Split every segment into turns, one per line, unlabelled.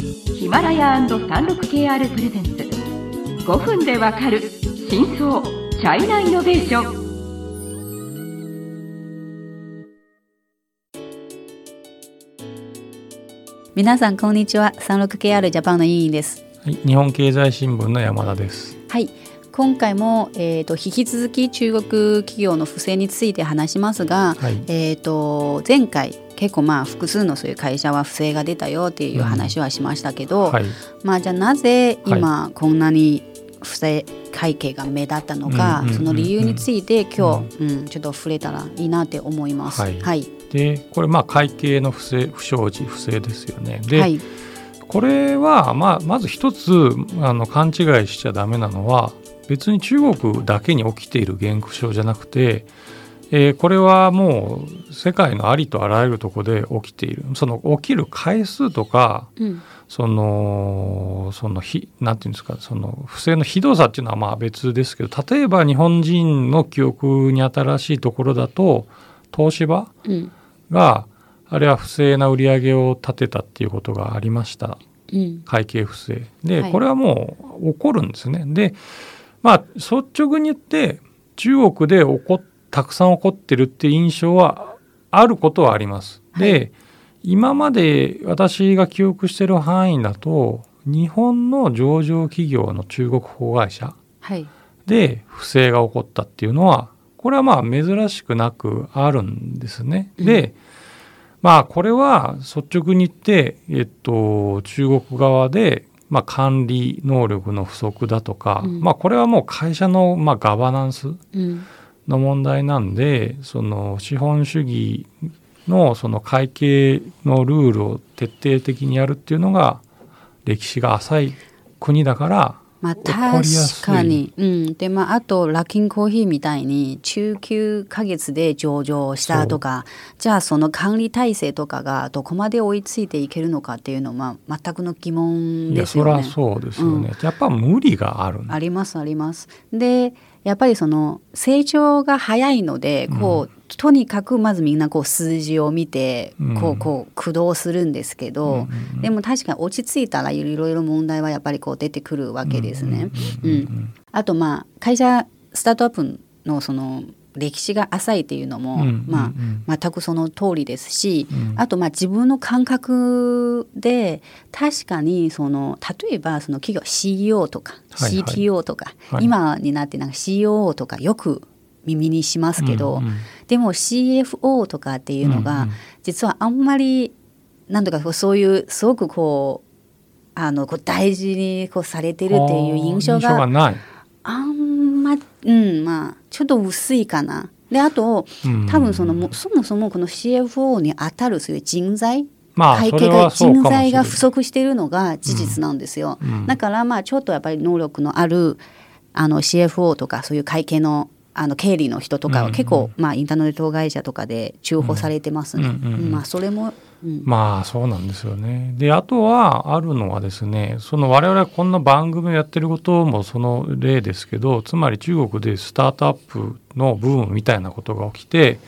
ヒマラヤ &36KR プレゼンツ。5分でわかる真相チャイナイノベーション。
皆さんこんにちは。36KR ジャパンの委員です。
はい、日本経済新聞の山田です。
はい。今回も、えー、と引き続き中国企業の不正について話しますが、
はい、
えー、と前回結構まあ複数のそういう会社は不正が出たよっていう話はしましたけど、
はい、
まあじゃあなぜ今こんなに不正会計が目立ったのか、
うんうんうんうん。
その理由について今日、うんちょっと触れたらいいなって思います。
はい。
はい、
で、これまあ会計の不正、不祥事、不正ですよね。で、
はい。
これはまあまず一つあの勘違いしちゃダメなのは、別に中国だけに起きている現象じゃなくて。えーこれはもう世界のありとあらゆるところで起きている。その起きる回数とか
うん。
そのそのひなんていうんですかその不正のひどさっていうのはまあ別ですけど例えば日本人の記憶に新しいところだと東芝
うん。
があれは不正な売り上げを立てたっていうことがありました。
うん。
会計不正。で、
はい。
これはもう起こるんですね。でまあ率直に言って中国で起こったくさん起こってるっていう印象はあることはあります。で今まで私が記憶してる範囲だと日本の上場企業の中国子会社
はい。
で不正が起こったっていうのはこれはまあ珍しくなくあるんですね。で、まあこれは率直に言って、えっと、中国側で、まあ、管理能力の不足だとか、
うん。
まあこれはもう会社の、まあ、ガバナンス
うん
の問題なんでその資本主義のその会計のルールを徹底的にやるっていうのが歴史が浅い国だから
まあ
起こりやすい。
確かに、うん、でまああとラッキンコーヒーみたいに中9ヶ月で上場したとかじゃあその管理体制とかがどこまで追いついていけるのかっていうのは、まあ、全くの疑問
いや
ですよね。
そりゃそうですよね、やっぱ無理がある
ありますあります。でやっぱりその成長が早いのでこう、とにかくまずみんなこう数字を見て
うん。
こうこう駆動するんですけど、
うんうんうん。
でも確かに落ち着いたらいろいろ問題はやっぱりこう出てくるわけですね。
うんうんうん。
うん。あとまあ会社スタートアップのその歴史が浅いっていうのも、まあ全くその通りですし、
うん。
あとまあ自分の感覚で確かにその例えばその企業 CEO とか CTO とか、
はい。
今になってなんか COO とかよく耳にしますけど、でも CFO とかっていうのが、実はあんまりなんとかそういうすごくこうあのこう大事にこうされてるっていう印象が
ない、
あんまうんまあちょっと薄いかな。であと
うん。
多分そのもそもそもこの CFO に当たるそういう人材。
まあ
会計が人材が不足しているのが事実なんですよ。
うん。
だからまあちょっとやっぱり能力のあるあの CFO とかそういう会計のあの経理の人とかは結構、まあインターネット会社とかで重宝されてますね。
うんうんうん。
まあそれも、うん
まあそうなんですよね。であとはあるのはですねその我々はこんな番組をやってることもその例ですけどつまり中国でスタートアップのブームみたいなことが起きて、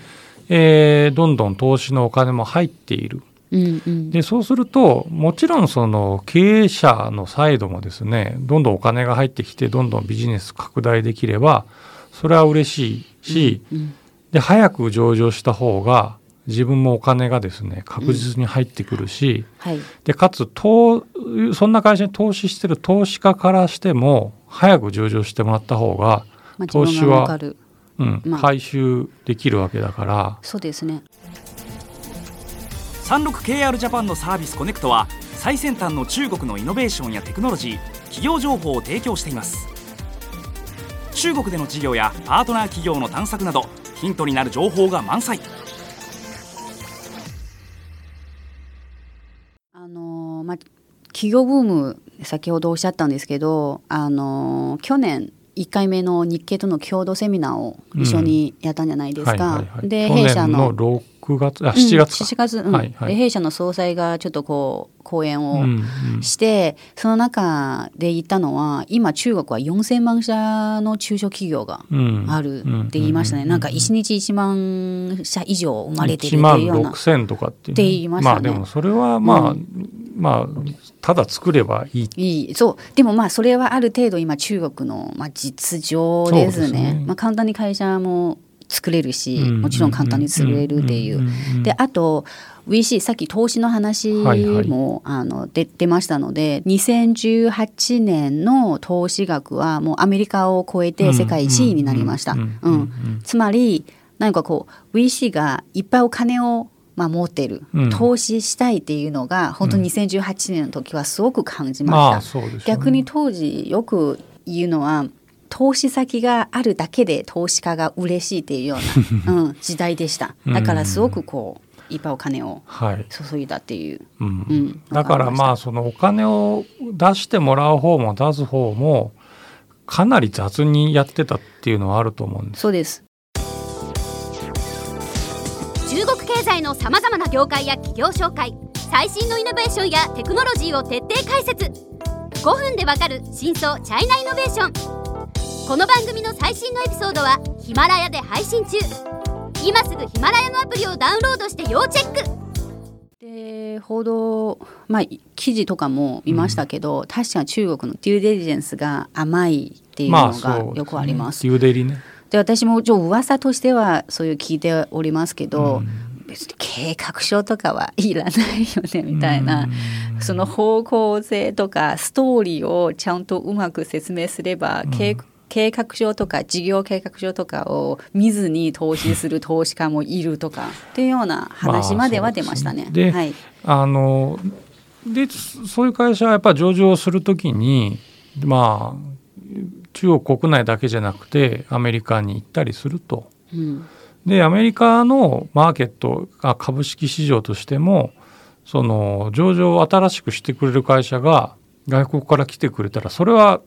えーどんどん投資のお金も入っている。
うんうん
でそうするともちろんその経営者のサイドもですねどんどんお金が入ってきてどんどんビジネス拡大できればそれは嬉しいし、
うん
で早く上場した方が自分もお金がですね確実に入ってくるし、
はい。
でかつ投そんな会社に投資してる投資家からしても早く上場してもらった方が、
まあ、
投資は
自分がわかる。
うん
まあ。
回収できるわけだから。
そうですね。
36KR ジャパンのサービスコネクトは最先端の中国のイノベーションやテクノロジー企業情報を提供しています。中国での事業やパートナー企業の探索などヒントになる情報が満載
まあ企業ブーム先ほどおっしゃったんですけどあのー去年1回目の日経との共同セミナーを一緒にやったんじゃないですか。
はいはいはい。
で
去
弊社の
年の6月あ7月か、
うん7月、うん。
はいはい。
で弊社の総裁がちょっとこう講演を
うんうん
して、その中で言ったのは今中国は4,000万社の中小企業が
うん。
あるって言いましたね、
うん
なんか1日1万社以上生まれてる
1万
っていうような。
6000とかって
言いましたね。
まあでもそれはまあ、
うん
まあただ作ればいい。
いい。そう。でもまあそれはある程度今中国の、まあ、実情ですね。
ね。
まあ、簡単に会社も作れるし、
うん。
もちろん簡単に作れるっていう。であと VC さっき投資の話も、
はいはい。
あの出出ましたので2018年の投資額はもうアメリカを超えて世界1位になりました。つまり何かこう VC がいっぱいお金をまあ、持ってる、
うん。
投資したいっていうのが本当に2018年の時はすごく感じました。
うですよね。
逆に当時よく言うのは投資先があるだけで投資家が嬉しいっていうような、うん、時代でした。だからすごくこういっぱいお金を
はい、
注いだっていう、
うん。
うん。
だからまあそのお金を出してもらう方も出す方もかなり雑にやってたっていうのはあると思うんです。
そうです
中国経済のさまざまな業界や企業紹介最新のイノベーションやテクノロジーを徹底解説。5分でわかる真相チャイナイノベーション。この番組の最新のエピソードはヒマラヤで配信中。今すぐヒマラヤのアプリをダウンロードして要チェック。
で報道、まあ、記事とかも見ましたけど、確かに中国のデューデリジェンスが甘いっていうのがよくあります。
デューデリね。
で私もちょ噂としてはそういう聞いておりますけど、
うん。
別に計画書とかはいらないよねみたいな、
うん。
その方向性とかストーリーをちゃんとうまく説明すれば、計計画書とか事業計画書とかを見ずに投資する投資家もいるとかっていうような話までは出ました
ね。で
はい、
あのでそういう会社はやっぱ上場するときにまあ中国国内だけじゃなくてアメリカに行ったりすると。
うん。
でアメリカのマーケットが株式市場としてもその上場を新しくしてくれる会社が外国から来てくれたらそれは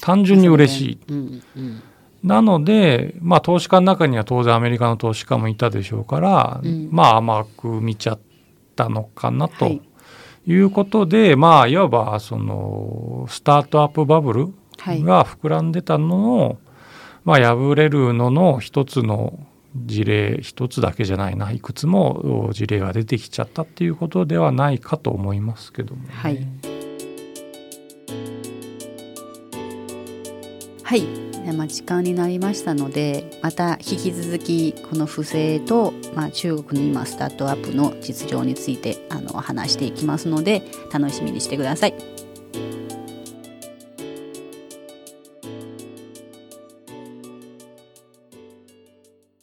単純に嬉しい。
うんうん。
なので、まあ、投資家の中には当然アメリカの投資家もいたでしょうから、
うん。
まあ甘く見ちゃったのかなと
はい。
いうことで、まあいわばそのスタートアップバブル
はい
が膨らんでたのの、まあ、破れるのの一つの事例一つだけじゃないないくつも事例が出てきちゃったっていうことではないかと思いますけども、ね。
はいはい、でまあ、時間になりましたのでまた引き続きこの不正と、まあ、中国の今スタートアップの実情についてあの話していきますので楽しみにしてください。